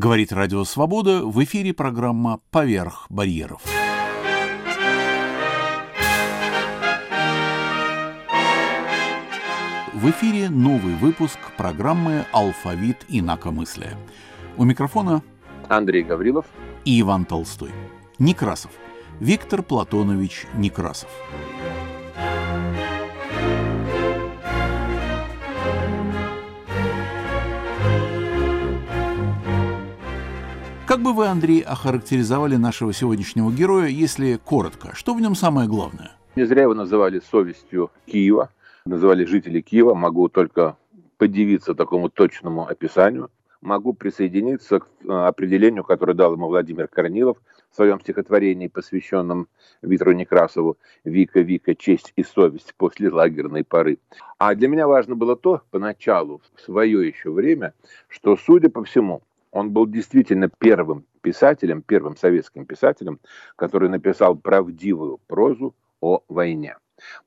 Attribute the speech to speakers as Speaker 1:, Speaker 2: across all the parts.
Speaker 1: Говорит Радио Свобода, в эфире программа «Поверх барьеров». В эфире новый выпуск программы «Алфавит инакомыслия». У микрофона
Speaker 2: Андрей Гаврилов
Speaker 1: и Иван Толстой. Некрасов. Виктор Платонович Некрасов. Как бы вы, Андрей, охарактеризовали нашего сегодняшнего героя, если коротко? Что в нем самое главное?
Speaker 2: Не зря его называли совестью Киева, называли жители Киева. Могу только подивиться такому точному описанию. Могу присоединиться к э, определению, которое дал ему Владимир Корнилов в своем стихотворении, посвященном Виктору Некрасову «Вика, Вика, честь и совесть после лагерной поры». А для меня важно было то, поначалу, в свое еще время, что, судя по всему, он был действительно первым писателем, первым советским писателем, который написал правдивую прозу о войне.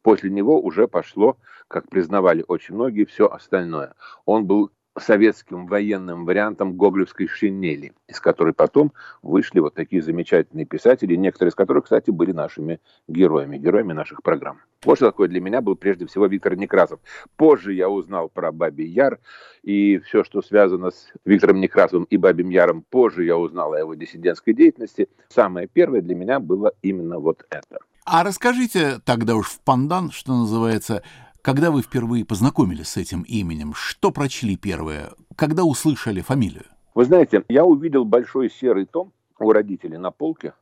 Speaker 2: После него уже пошло, как признавали очень многие, все остальное. Он был советским военным вариантом гоголевской шинели, из которой потом вышли вот такие замечательные писатели, некоторые из которых, кстати, были нашими героями, героями наших программ. Вот что такое для меня был прежде всего Виктор Некрасов. Позже я узнал про Бабий Яр и все, что связано с Виктором Некрасовым и Бабим Яром. Позже я узнал о его диссидентской деятельности. Самое первое для меня было именно вот это.
Speaker 1: А расскажите тогда уж в пандан, что называется, когда вы впервые познакомились с этим именем, что прочли первое, когда услышали фамилию?
Speaker 2: Вы знаете, я увидел большой серый том у родителей на полке.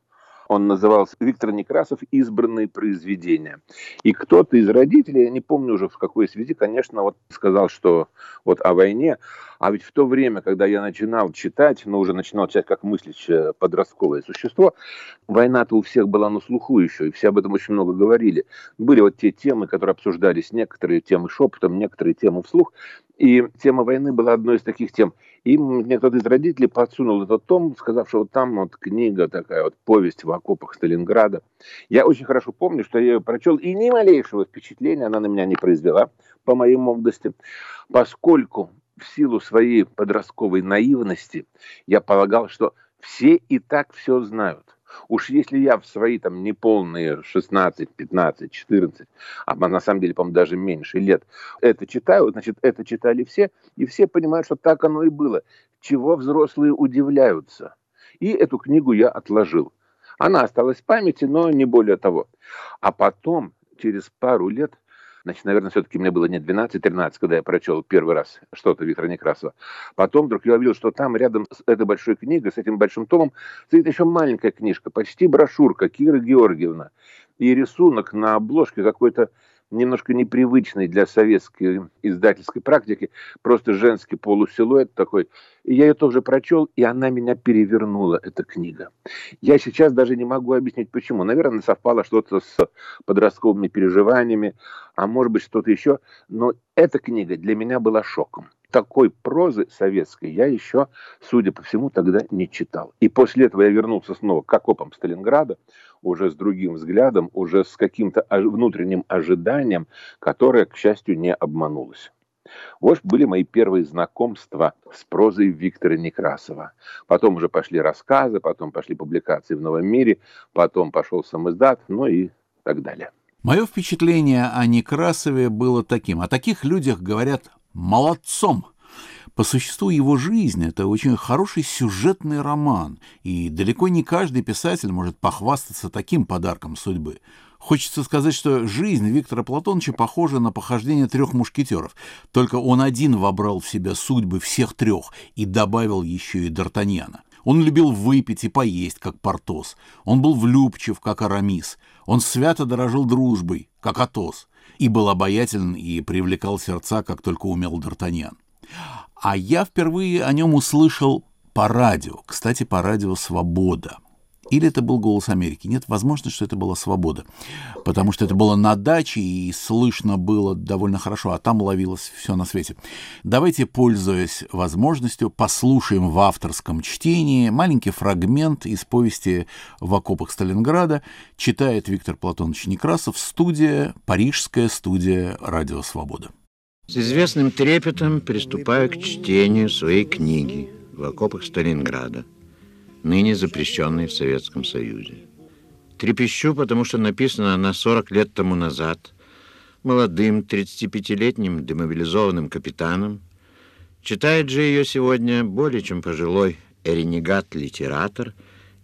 Speaker 2: Он назывался «Виктор Некрасов. Избранные произведения». И кто-то из родителей, я не помню уже в какой связи, конечно, вот сказал, что вот о войне. А ведь в то время, когда я начинал читать, но уже начинал читать как мыслящее подростковое существо, война-то у всех была на слуху еще, и все об этом очень много говорили. Были вот те темы, которые обсуждались, некоторые темы шепотом, некоторые темы вслух. И тема войны была одной из таких тем. И мне кто-то из родителей подсунул этот том, сказав, что вот там вот книга такая, вот повесть в окопах Сталинграда. Я очень хорошо помню, что я ее прочел, и ни малейшего впечатления она на меня не произвела по моей молодости, поскольку в силу своей подростковой наивности я полагал, что все и так все знают. Уж если я в свои там неполные 16, 15, 14, а на самом деле, по-моему, даже меньше лет, это читаю, значит, это читали все, и все понимают, что так оно и было. Чего взрослые удивляются. И эту книгу я отложил. Она осталась в памяти, но не более того. А потом, через пару лет, Значит, наверное, все-таки мне было не 12-13, когда я прочел первый раз что-то Виктора Некрасова. Потом вдруг я увидел, что там рядом с этой большой книгой, с этим большим томом, стоит еще маленькая книжка, почти брошюрка Кира Георгиевна. И рисунок на обложке какой-то немножко непривычный для советской издательской практики, просто женский полусилуэт такой. И я ее тоже прочел, и она меня перевернула, эта книга. Я сейчас даже не могу объяснить, почему. Наверное, совпало что-то с подростковыми переживаниями, а может быть, что-то еще. Но эта книга для меня была шоком такой прозы советской я еще, судя по всему, тогда не читал. И после этого я вернулся снова к окопам Сталинграда, уже с другим взглядом, уже с каким-то внутренним ожиданием, которое, к счастью, не обманулось. Вот были мои первые знакомства с прозой Виктора Некрасова. Потом уже пошли рассказы, потом пошли публикации в «Новом мире», потом пошел сам издат, ну и так далее.
Speaker 1: Мое впечатление о Некрасове было таким. О таких людях говорят молодцом. По существу его жизнь это очень хороший сюжетный роман, и далеко не каждый писатель может похвастаться таким подарком судьбы. Хочется сказать, что жизнь Виктора Платоновича похожа на похождение трех мушкетеров, только он один вобрал в себя судьбы всех трех и добавил еще и Д'Артаньяна. Он любил выпить и поесть, как Портос. Он был влюбчив, как Арамис. Он свято дорожил дружбой, как Атос и был обаятелен и привлекал сердца, как только умел Д'Артаньян. А я впервые о нем услышал по радио, кстати, по радио «Свобода». Или это был «Голос Америки». Нет, возможно, что это была «Свобода», потому что это было на даче, и слышно было довольно хорошо, а там ловилось все на свете. Давайте, пользуясь возможностью, послушаем в авторском чтении маленький фрагмент из повести «В окопах Сталинграда». Читает Виктор Платонович Некрасов, студия, парижская студия «Радио Свобода».
Speaker 3: С известным трепетом приступаю к чтению своей книги – в окопах Сталинграда, ныне запрещенной в Советском Союзе. Трепещу, потому что написана она 40 лет тому назад молодым 35-летним демобилизованным капитаном. Читает же ее сегодня более чем пожилой ренегат-литератор,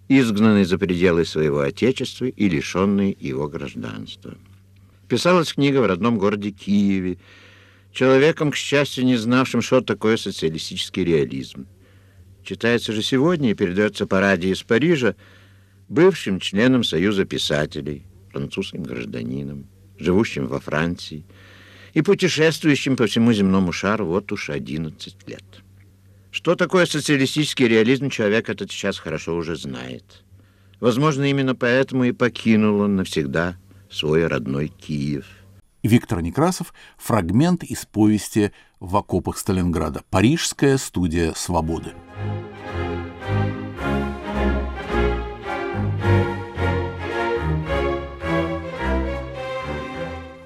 Speaker 3: изгнанный за пределы своего отечества и лишенный его гражданства. Писалась книга в родном городе Киеве, человеком, к счастью, не знавшим, что такое социалистический реализм. Читается же сегодня и передается по радио из Парижа бывшим членом Союза писателей, французским гражданином, живущим во Франции и путешествующим по всему земному шару вот уж 11 лет. Что такое социалистический реализм, человек этот сейчас хорошо уже знает. Возможно, именно поэтому и покинул он навсегда свой родной Киев.
Speaker 1: Виктор Некрасов, фрагмент из повести «В окопах Сталинграда. Парижская студия свободы».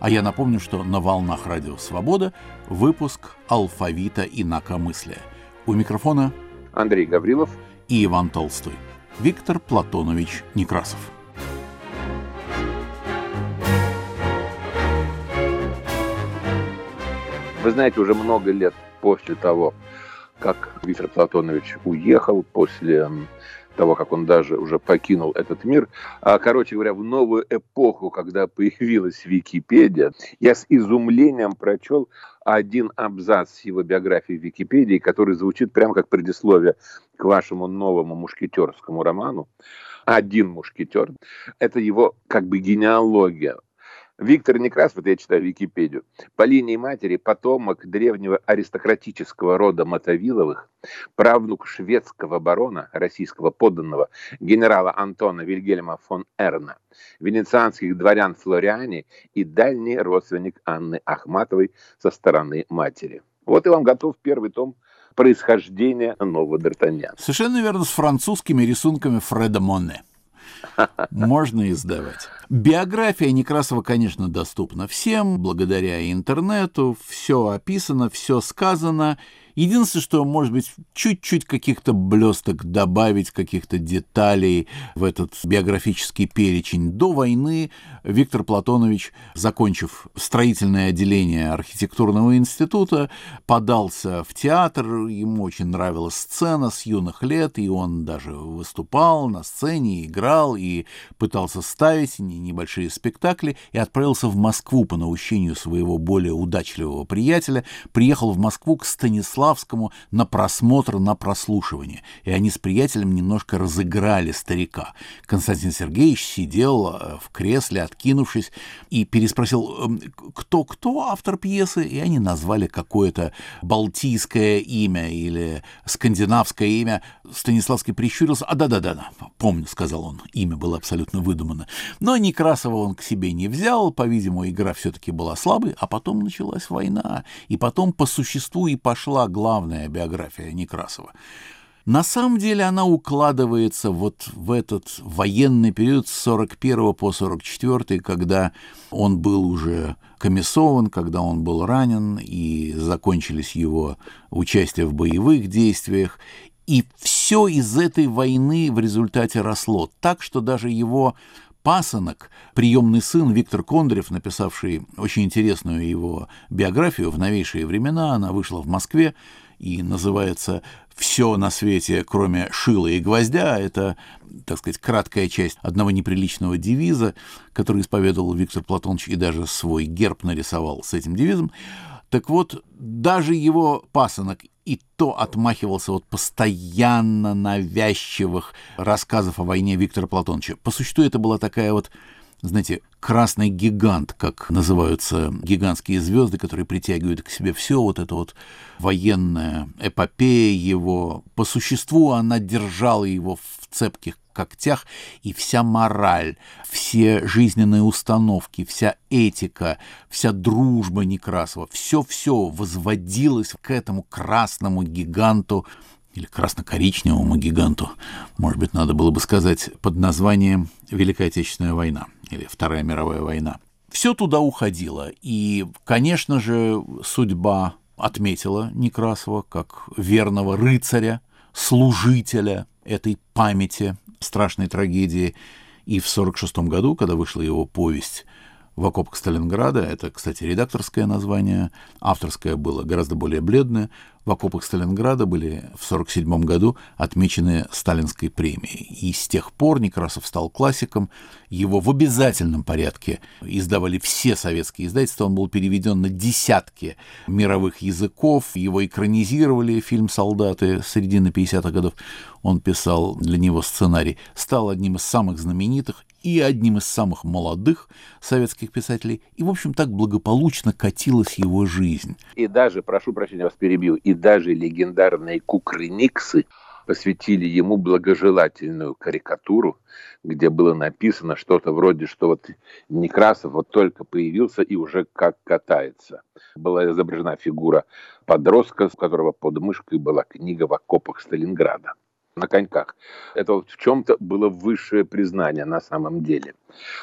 Speaker 1: А я напомню, что на волнах Радио Свобода выпуск «Алфавита инакомыслия». У микрофона
Speaker 2: Андрей Гаврилов
Speaker 1: и Иван Толстой. Виктор Платонович Некрасов.
Speaker 2: Вы знаете, уже много лет после того, как Виктор Платонович уехал, после того, как он даже уже покинул этот мир. А, короче говоря, в новую эпоху, когда появилась Википедия, я с изумлением прочел один абзац его биографии в Википедии, который звучит прямо как предисловие к вашему новому мушкетерскому роману. Один мушкетер. Это его как бы генеалогия. Виктор Некрасов, это я читаю Википедию, по линии матери потомок древнего аристократического рода Мотовиловых, правнук шведского барона, российского подданного, генерала Антона Вильгельма фон Эрна, венецианских дворян Флориани и дальний родственник Анны Ахматовой со стороны матери. Вот и вам готов первый том происхождения нового Д'Артаньяна.
Speaker 1: Совершенно верно, с французскими рисунками Фреда Моне. Можно издавать. Биография Некрасова, конечно, доступна всем, благодаря интернету. Все описано, все сказано. Единственное, что, может быть, чуть-чуть каких-то блесток добавить, каких-то деталей в этот биографический перечень. До войны Виктор Платонович, закончив строительное отделение архитектурного института, подался в театр. Ему очень нравилась сцена с юных лет, и он даже выступал на сцене, играл и пытался ставить небольшие спектакли, и отправился в Москву по наущению своего более удачливого приятеля. Приехал в Москву к Станиславу Станиславскому на просмотр, на прослушивание. И они с приятелем немножко разыграли старика. Константин Сергеевич сидел э, в кресле, откинувшись, и переспросил, «Эм, кто-кто автор пьесы, и они назвали какое-то балтийское имя или скандинавское имя. Станиславский прищурился. «А да-да-да, помню», — сказал он. Имя было абсолютно выдумано. Но Некрасова он к себе не взял. По-видимому, игра все-таки была слабой. А потом началась война. И потом по существу и пошла главная биография Некрасова. На самом деле она укладывается вот в этот военный период с 41 по 44, когда он был уже комиссован, когда он был ранен, и закончились его участие в боевых действиях. И все из этой войны в результате росло, так что даже его пасынок, приемный сын Виктор Кондрев, написавший очень интересную его биографию в новейшие времена, она вышла в Москве и называется «Все на свете, кроме шила и гвоздя». Это, так сказать, краткая часть одного неприличного девиза, который исповедовал Виктор Платонович и даже свой герб нарисовал с этим девизом. Так вот, даже его пасынок и то отмахивался от постоянно навязчивых рассказов о войне Виктора Платоновича. По существу это была такая вот знаете, красный гигант, как называются гигантские звезды, которые притягивают к себе все вот это вот военная эпопея его. По существу она держала его в цепких когтях, и вся мораль, все жизненные установки, вся этика, вся дружба Некрасова, все-все возводилось к этому красному гиганту, или красно-коричневому гиганту, может быть, надо было бы сказать, под названием Великая Отечественная война или Вторая мировая война. Все туда уходило, и, конечно же, судьба отметила Некрасова как верного рыцаря служителя этой памяти страшной трагедии. И в 1946 году, когда вышла его повесть в окопах Сталинграда. Это, кстати, редакторское название. Авторское было гораздо более бледное. В окопах Сталинграда были в 1947 году отмечены Сталинской премией. И с тех пор Некрасов стал классиком. Его в обязательном порядке издавали все советские издательства. Он был переведен на десятки мировых языков. Его экранизировали, фильм «Солдаты» середины 50-х годов. Он писал для него сценарий. Стал одним из самых знаменитых и одним из самых молодых советских писателей, и, в общем, так благополучно катилась его жизнь.
Speaker 2: И даже, прошу прощения, вас перебью, и даже легендарные кукрыниксы посвятили ему благожелательную карикатуру, где было написано что-то вроде, что вот Некрасов вот только появился и уже как катается. Была изображена фигура подростка, у которого под мышкой была книга в окопах Сталинграда на коньках. Это вот в чем-то было высшее признание на самом деле.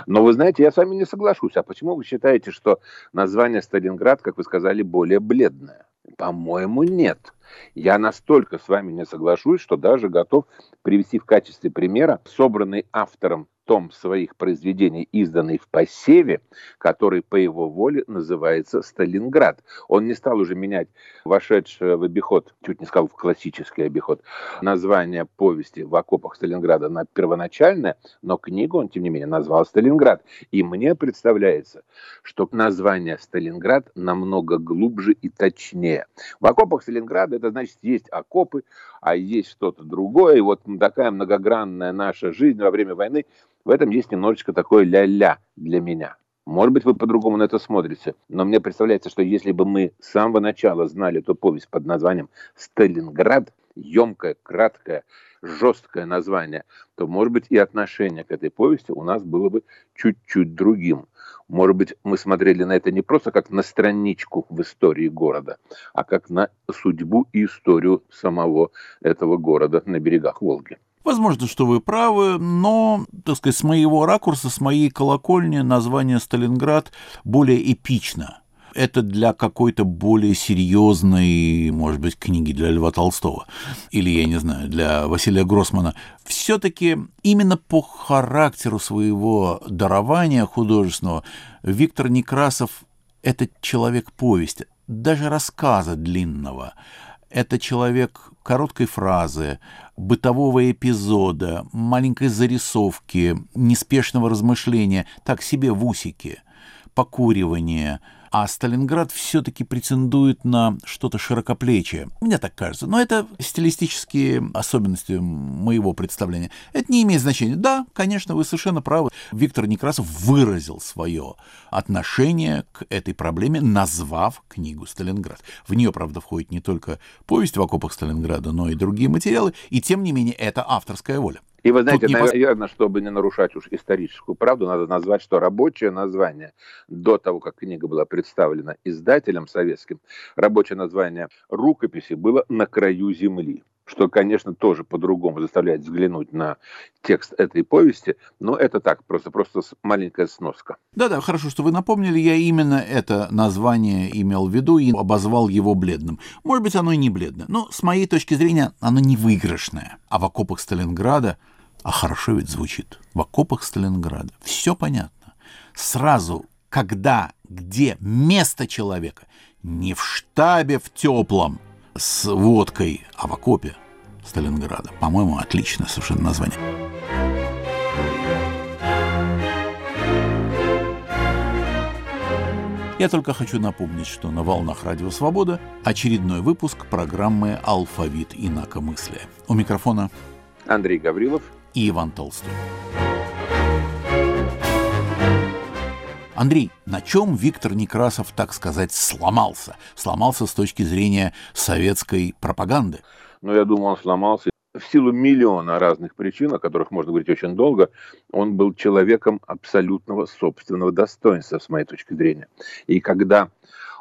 Speaker 2: Но вы знаете, я с вами не соглашусь. А почему вы считаете, что название Сталинград, как вы сказали, более бледное? По-моему, нет. Я настолько с вами не соглашусь, что даже готов привести в качестве примера собранный автором том своих произведений, изданный в посеве, который по его воле называется «Сталинград». Он не стал уже менять вошедшее в обиход, чуть не сказал в классический обиход, название повести «В окопах Сталинграда» на первоначальное, но книгу он, тем не менее, назвал «Сталинград». И мне представляется, что название «Сталинград» намного глубже и точнее. В окопах Сталинграда это значит есть окопы, а есть что-то другое. И вот такая многогранная наша жизнь во время войны – в этом есть немножечко такое ля-ля для меня. Может быть, вы по-другому на это смотрите, но мне представляется, что если бы мы с самого начала знали эту повесть под названием «Сталинград», емкое, краткое, жесткое название, то, может быть, и отношение к этой повести у нас было бы чуть-чуть другим. Может быть, мы смотрели на это не просто как на страничку в истории города, а как на судьбу и историю самого этого города на берегах Волги.
Speaker 1: Возможно, что вы правы, но, так сказать, с моего ракурса, с моей колокольни название «Сталинград» более эпично. Это для какой-то более серьезной, может быть, книги для Льва Толстого или, я не знаю, для Василия Гроссмана. Все-таки именно по характеру своего дарования художественного Виктор Некрасов — это человек повести, даже рассказа длинного. Это человек короткой фразы, бытового эпизода, маленькой зарисовки, неспешного размышления, так себе в усике, покуривания — а Сталинград все-таки претендует на что-то широкоплечие. Мне так кажется. Но это стилистические особенности моего представления. Это не имеет значения. Да, конечно, вы совершенно правы. Виктор Некрасов выразил свое отношение к этой проблеме, назвав книгу «Сталинград». В нее, правда, входит не только повесть в окопах Сталинграда, но и другие материалы, и тем не менее это авторская воля.
Speaker 2: И вы знаете, наверное, чтобы не нарушать уж историческую правду, надо назвать, что рабочее название до того, как книга была представлена издателем советским, рабочее название рукописи было «На краю земли» что, конечно, тоже по-другому заставляет взглянуть на текст этой повести, но это так, просто, просто маленькая сноска.
Speaker 1: Да-да, хорошо, что вы напомнили, я именно это название имел в виду и обозвал его бледным. Может быть, оно и не бледное, но с моей точки зрения оно не выигрышное. А в окопах Сталинграда а хорошо ведь звучит. В окопах Сталинграда. Все понятно. Сразу, когда, где место человека. Не в штабе в теплом с водкой, а в окопе Сталинграда. По-моему, отличное совершенно название. Я только хочу напомнить, что на волнах Радио Свобода очередной выпуск программы «Алфавит инакомыслия». У микрофона
Speaker 2: Андрей Гаврилов
Speaker 1: и Иван Толстой. Андрей, на чем Виктор Некрасов, так сказать, сломался? Сломался с точки зрения советской пропаганды?
Speaker 2: Ну, я думаю, он сломался в силу миллиона разных причин, о которых можно говорить очень долго, он был человеком абсолютного собственного достоинства, с моей точки зрения. И когда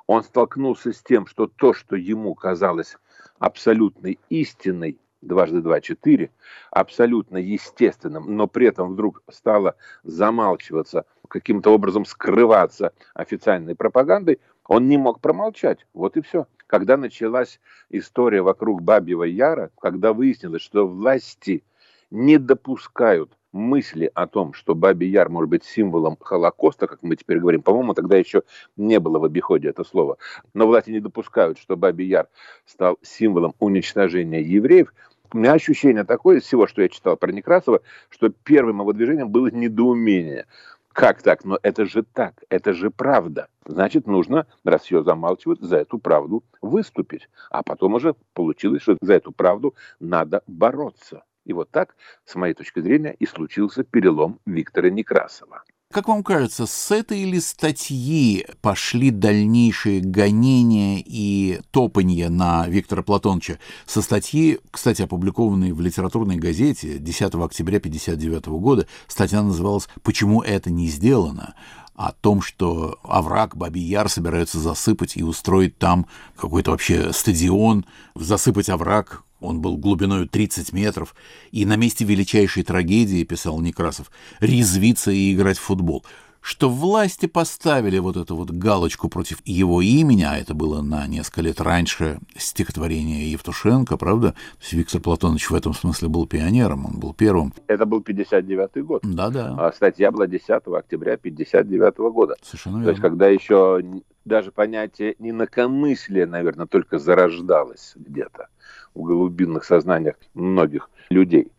Speaker 2: он столкнулся с тем, что то, что ему казалось абсолютной истиной, дважды два – четыре, абсолютно естественным, но при этом вдруг стало замалчиваться, каким-то образом скрываться официальной пропагандой, он не мог промолчать. Вот и все. Когда началась история вокруг Бабьего Яра, когда выяснилось, что власти не допускают мысли о том, что Бабий Яр может быть символом Холокоста, как мы теперь говорим, по-моему, тогда еще не было в обиходе это слово, но власти не допускают, что Бабий Яр стал символом уничтожения евреев, у меня ощущение такое из всего, что я читал про Некрасова, что первым его движением было недоумение. Как так? Но это же так, это же правда. Значит, нужно, раз ее замалчивают, за эту правду выступить. А потом уже получилось, что за эту правду надо бороться. И вот так, с моей точки зрения, и случился перелом Виктора Некрасова.
Speaker 1: Как вам кажется, с этой или статьи пошли дальнейшие гонения и топанье на Виктора Платоновича? Со статьи, кстати, опубликованной в литературной газете 10 октября 1959 года, статья называлась «Почему это не сделано?» о том, что овраг Бабий Яр собираются засыпать и устроить там какой-то вообще стадион, засыпать овраг он был глубиной 30 метров, и на месте величайшей трагедии, писал Некрасов, резвиться и играть в футбол. Что власти поставили вот эту вот галочку против его имени, а это было на несколько лет раньше стихотворение Евтушенко, правда? То есть Виктор Платонович в этом смысле был пионером, он был первым.
Speaker 2: Это был 59 год.
Speaker 1: Да-да.
Speaker 2: А статья была 10 октября 59 года.
Speaker 1: Совершенно верно.
Speaker 2: То есть когда еще даже понятие инакомыслия, наверное, только зарождалось где-то в глубинных сознаниях многих людей.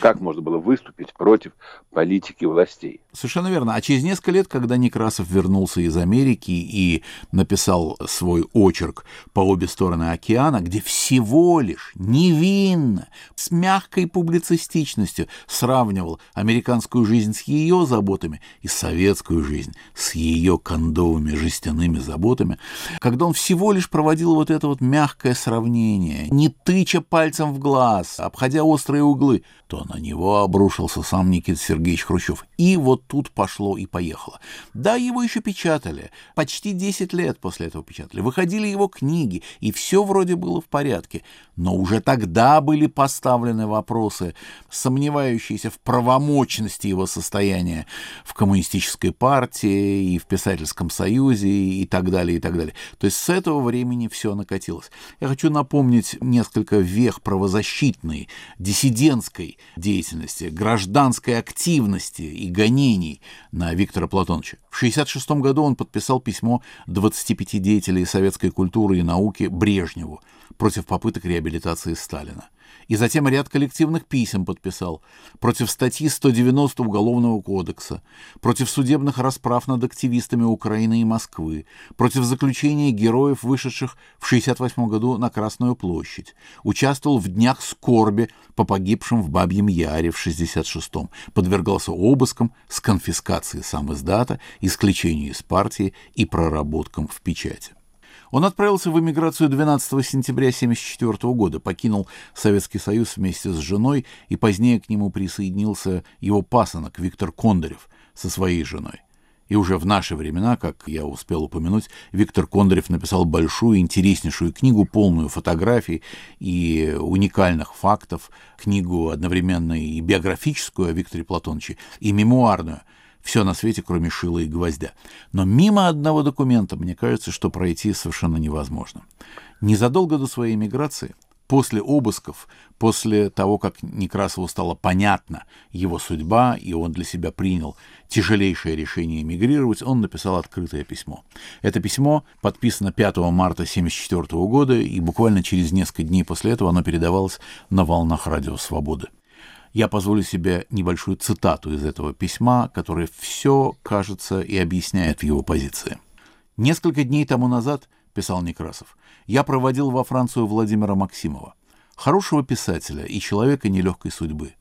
Speaker 2: Как можно было выступить против политики властей?
Speaker 1: Совершенно верно. А через несколько лет, когда Некрасов вернулся из Америки и написал свой очерк по обе стороны океана, где всего лишь невинно, с мягкой публицистичностью сравнивал американскую жизнь с ее заботами и советскую жизнь с ее кондовыми жестяными заботами, когда он всего лишь проводил вот это вот мягкое сравнение, не тыча пальцем в глаз, обходя острые углы, то на него обрушился сам Никита Сергеевич Хрущев. И вот тут пошло и поехало. Да, его еще печатали. Почти 10 лет после этого печатали. Выходили его книги, и все вроде было в порядке. Но уже тогда были поставлены вопросы, сомневающиеся в правомочности его состояния в коммунистической партии и в писательском союзе и так далее, и так далее. То есть с этого времени все накатилось. Я хочу напомнить несколько вех правозащитной, диссидентской деятельности, гражданской активности и гонений на Виктора Платоновича. В 1966 году он подписал письмо 25 деятелей советской культуры и науки Брежневу против попыток реабилитации Сталина и затем ряд коллективных писем подписал против статьи 190 Уголовного кодекса, против судебных расправ над активистами Украины и Москвы, против заключения героев, вышедших в 1968 году на Красную площадь, участвовал в днях скорби по погибшим в Бабьем Яре в 1966-м, подвергался обыскам с конфискацией сам издата, исключению из партии и проработкам в печати. Он отправился в эмиграцию 12 сентября 1974 года, покинул Советский Союз вместе с женой, и позднее к нему присоединился его пасынок Виктор Кондарев со своей женой. И уже в наши времена, как я успел упомянуть, Виктор Кондарев написал большую, интереснейшую книгу, полную фотографий и уникальных фактов, книгу одновременно и биографическую о Викторе Платоновиче, и мемуарную – все на свете, кроме шила и гвоздя. Но мимо одного документа, мне кажется, что пройти совершенно невозможно. Незадолго до своей миграции, после обысков, после того, как Некрасову стало понятно его судьба, и он для себя принял тяжелейшее решение эмигрировать, он написал открытое письмо. Это письмо подписано 5 марта 1974 года, и буквально через несколько дней после этого оно передавалось на волнах радио «Свободы». Я позволю себе небольшую цитату из этого письма, которое все, кажется, и объясняет его позиции. «Несколько дней тому назад, — писал Некрасов, — я проводил во Францию Владимира Максимова, хорошего писателя и человека нелегкой судьбы.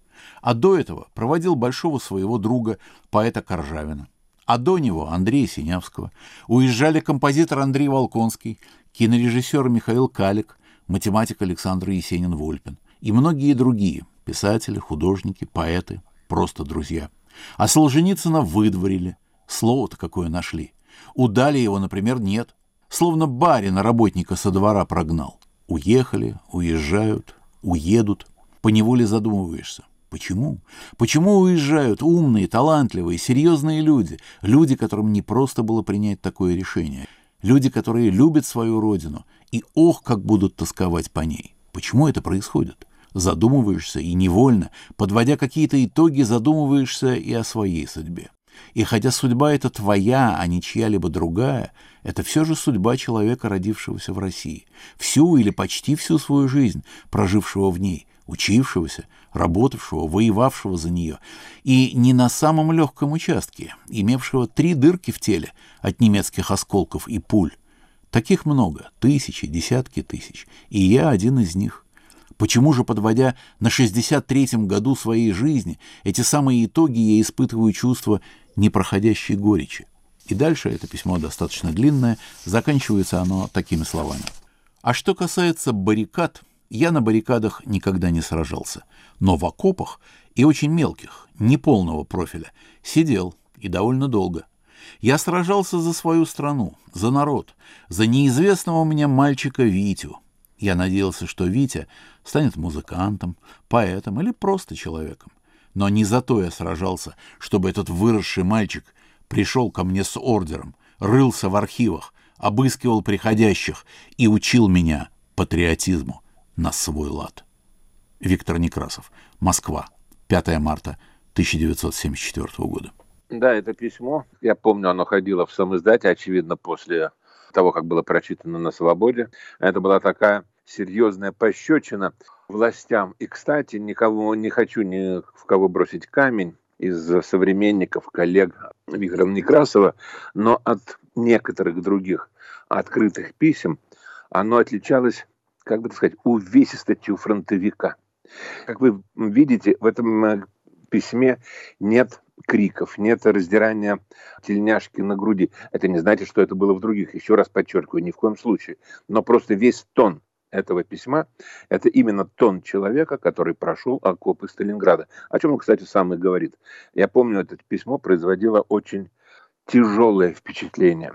Speaker 1: А до этого проводил большого своего друга, поэта Коржавина. А до него Андрея Синявского. Уезжали композитор Андрей Волконский, кинорежиссер Михаил Калик, математик Александр Есенин-Вольпин и многие другие — Писатели, художники, поэты, просто друзья. А Солженицына выдворили. Слово-то какое нашли. Удали его, например, нет. Словно барина работника со двора прогнал. Уехали, уезжают, уедут. Поневоле задумываешься. Почему? Почему уезжают умные, талантливые, серьезные люди? Люди, которым не просто было принять такое решение. люди, которые любят свою родину, и ох, как будут тосковать по ней. Почему это происходит? Задумываешься и невольно, подводя какие-то итоги, задумываешься и о своей судьбе. И хотя судьба эта твоя, а не чья-либо другая, это все же судьба человека, родившегося в России, всю или почти всю свою жизнь, прожившего в ней, учившегося, работавшего, воевавшего за нее, и не на самом легком участке, имевшего три дырки в теле от немецких осколков и пуль. Таких много, тысячи, десятки тысяч, и я один из них. Почему же, подводя на 63-м году своей жизни эти самые итоги, я испытываю чувство непроходящей горечи? И дальше это письмо достаточно длинное, заканчивается оно такими словами. А что касается баррикад, я на баррикадах никогда не сражался, но в окопах и очень мелких, неполного профиля, сидел и довольно долго. Я сражался за свою страну, за народ, за неизвестного мне мальчика Витю. Я надеялся, что Витя станет музыкантом, поэтом или просто человеком. Но не за то я сражался, чтобы этот выросший мальчик пришел ко мне с ордером, рылся в архивах, обыскивал приходящих и учил меня патриотизму на свой лад. Виктор Некрасов. Москва. 5 марта 1974 года.
Speaker 2: Да, это письмо. Я помню, оно ходило в сам издате, очевидно, после того, как было прочитано на «Свободе». Это была такая серьезная пощечина властям. И, кстати, никого не хочу ни в кого бросить камень из современников, коллег Виктора Некрасова, но от некоторых других открытых писем оно отличалось как бы так сказать, увесистостью фронтовика. Как вы видите, в этом э, письме нет криков, нет раздирания тельняшки на груди. Это не значит, что это было в других. Еще раз подчеркиваю, ни в коем случае. Но просто весь тон этого письма – это именно тон человека, который прошел окопы Сталинграда. О чем он, кстати, сам и говорит. Я помню, это письмо производило очень тяжелое впечатление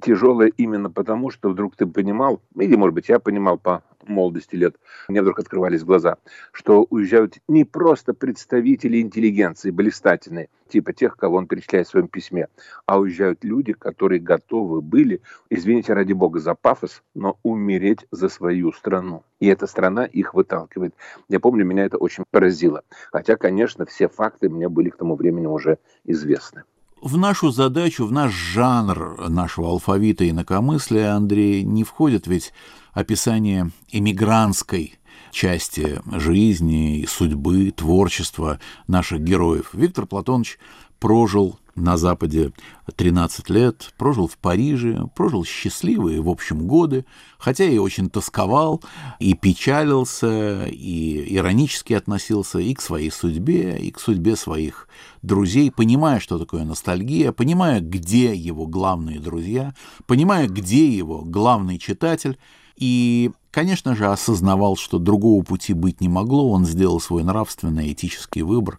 Speaker 2: тяжелое именно потому, что вдруг ты понимал, или, может быть, я понимал по молодости лет, мне вдруг открывались глаза, что уезжают не просто представители интеллигенции, блистательные, типа тех, кого он перечисляет в своем письме, а уезжают люди, которые готовы были, извините ради бога за пафос, но умереть за свою страну. И эта страна их выталкивает. Я помню, меня это очень поразило. Хотя, конечно, все факты мне были к тому времени уже известны.
Speaker 1: В нашу задачу, в наш жанр нашего алфавита инакомыслия, Андрей, не входит ведь описание эмигрантской части жизни, судьбы, творчества наших героев. Виктор Платонович прожил на Западе 13 лет, прожил в Париже, прожил счастливые, в общем, годы, хотя и очень тосковал, и печалился, и иронически относился и к своей судьбе, и к судьбе своих друзей, понимая, что такое ностальгия, понимая, где его главные друзья, понимая, где его главный читатель, и, конечно же, осознавал, что другого пути быть не могло, он сделал свой нравственный, этический выбор,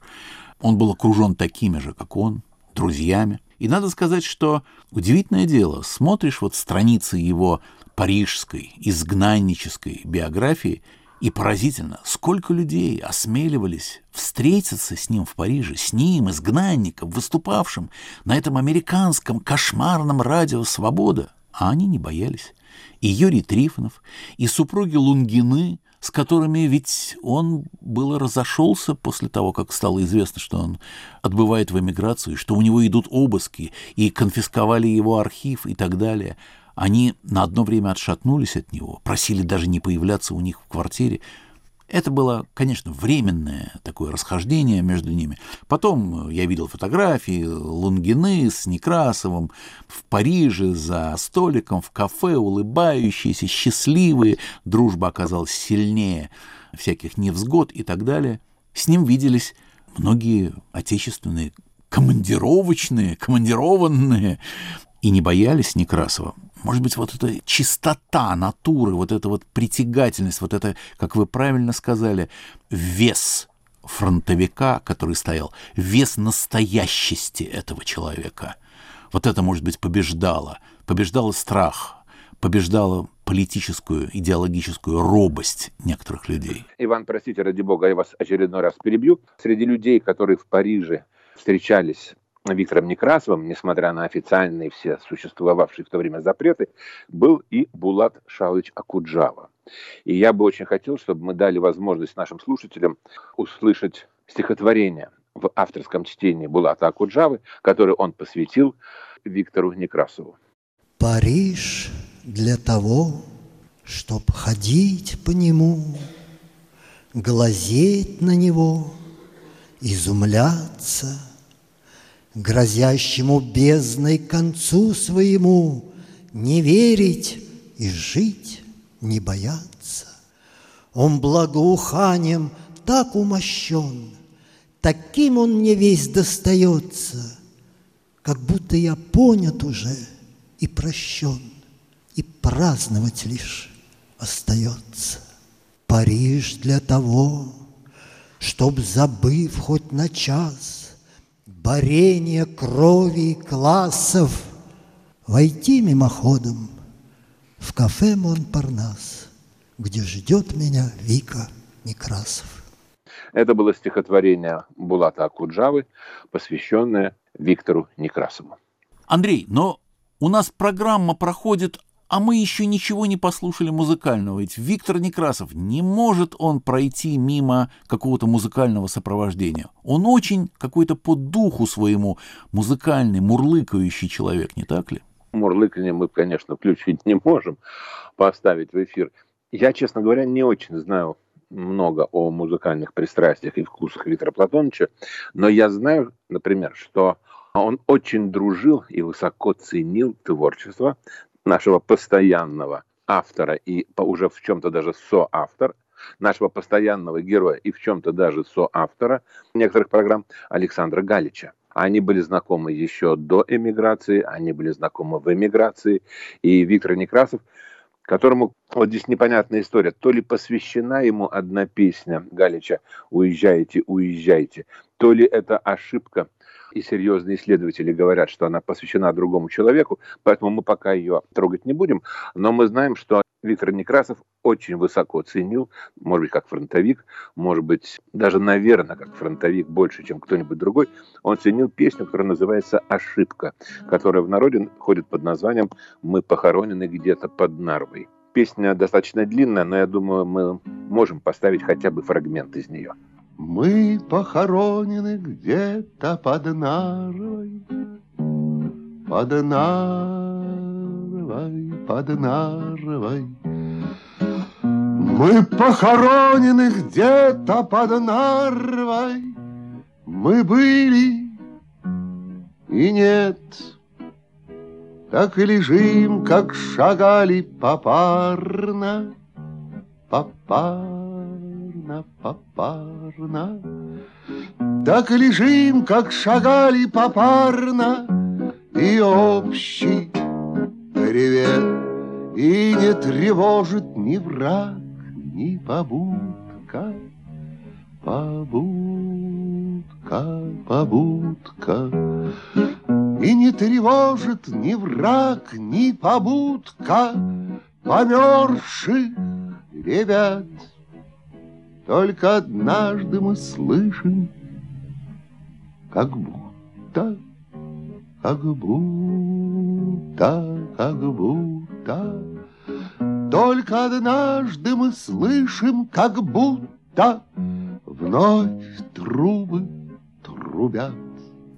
Speaker 1: он был окружен такими же, как он, друзьями. И надо сказать, что удивительное дело, смотришь вот страницы его парижской, изгнаннической биографии, и поразительно, сколько людей осмеливались встретиться с ним в Париже, с ним, изгнанником, выступавшим на этом американском кошмарном радио «Свобода», а они не боялись. И Юрий Трифонов, и супруги Лунгины, с которыми ведь он было разошелся после того, как стало известно, что он отбывает в эмиграцию, что у него идут обыски, и конфисковали его архив и так далее. Они на одно время отшатнулись от него, просили даже не появляться у них в квартире, это было, конечно, временное такое расхождение между ними. Потом я видел фотографии Лунгины с Некрасовым в Париже за столиком в кафе, улыбающиеся, счастливые. Дружба оказалась сильнее всяких невзгод и так далее. С ним виделись многие отечественные командировочные, командированные, и не боялись Некрасова. Может быть, вот эта чистота натуры, вот эта вот притягательность, вот это, как вы правильно сказали, вес фронтовика, который стоял, вес настоящести этого человека. Вот это, может быть, побеждало. Побеждало страх, побеждало политическую, идеологическую робость некоторых людей.
Speaker 2: Иван, простите, ради бога, я вас очередной раз перебью. Среди людей, которые в Париже встречались Виктором Некрасовым, несмотря на официальные все существовавшие в то время запреты, был и Булат Шалыч Акуджава. И я бы очень хотел, чтобы мы дали возможность нашим слушателям услышать стихотворение в авторском чтении Булата Акуджавы, которое он посвятил Виктору Некрасову.
Speaker 4: Париж для того, чтоб ходить по нему, глазеть на него, изумляться – грозящему бездной концу своему, не верить и жить, не бояться. Он благоуханием так умощен, таким он мне весь достается, как будто я понят уже и прощен, и праздновать лишь остается. Париж для того, чтоб, забыв хоть на час, борение крови и классов, Войти мимоходом в кафе Монпарнас, Где ждет меня Вика Некрасов.
Speaker 2: Это было стихотворение Булата Акуджавы, посвященное Виктору Некрасову.
Speaker 1: Андрей, но у нас программа проходит а мы еще ничего не послушали музыкального, ведь Виктор Некрасов, не может он пройти мимо какого-то музыкального сопровождения. Он очень какой-то по духу своему музыкальный, мурлыкающий человек, не так ли?
Speaker 2: Мурлыканье мы, конечно, включить не можем, поставить в эфир. Я, честно говоря, не очень знаю много о музыкальных пристрастиях и вкусах Виктора Платоновича, но я знаю, например, что он очень дружил и высоко ценил творчество нашего постоянного автора и уже в чем-то даже соавтор, нашего постоянного героя и в чем-то даже соавтора некоторых программ Александра Галича. Они были знакомы еще до эмиграции, они были знакомы в эмиграции. И Виктор Некрасов, которому вот здесь непонятная история, то ли посвящена ему одна песня Галича «Уезжайте, уезжайте», то ли это ошибка и серьезные исследователи говорят, что она посвящена другому человеку, поэтому мы пока ее трогать не будем. Но мы знаем, что Виктор Некрасов очень высоко ценил, может быть, как фронтовик, может быть, даже, наверное, как фронтовик больше, чем кто-нибудь другой, он ценил песню, которая называется «Ошибка», которая в народе ходит под названием «Мы похоронены где-то под Нарвой». Песня достаточно длинная, но я думаю, мы можем поставить хотя бы фрагмент из нее.
Speaker 5: Мы похоронены где-то под Нарвой, под Нарвой, под Нарвой. Мы похоронены где-то под Нарвой, мы были и нет. Так и лежим, как шагали попарно, попарно попарно, попарно. Так лежим, как шагали попарно, И общий привет, И не тревожит ни враг, ни побудка, Побудка, побудка. И не тревожит ни враг, ни побудка Померзших ребят. Только однажды мы слышим, как будто, как будто, как будто. Только однажды мы слышим, как будто вновь трубы трубят.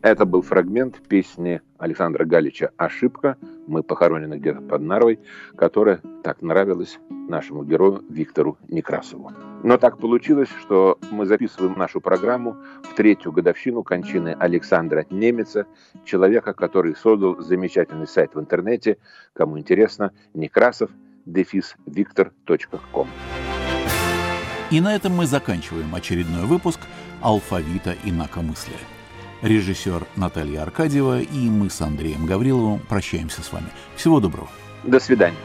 Speaker 2: Это был фрагмент песни Александра Галича «Ошибка. Мы похоронены где-то под Нарвой», которая так нравилась нашему герою Виктору Некрасову. Но так получилось, что мы записываем нашу программу в третью годовщину кончины Александра Немеца, человека, который создал замечательный сайт в интернете, кому интересно, некрасов, дефис, виктор.ком.
Speaker 1: И на этом мы заканчиваем очередной выпуск «Алфавита инакомыслия». Режиссер Наталья Аркадьева и мы с Андреем Гавриловым прощаемся с вами. Всего доброго.
Speaker 2: До свидания.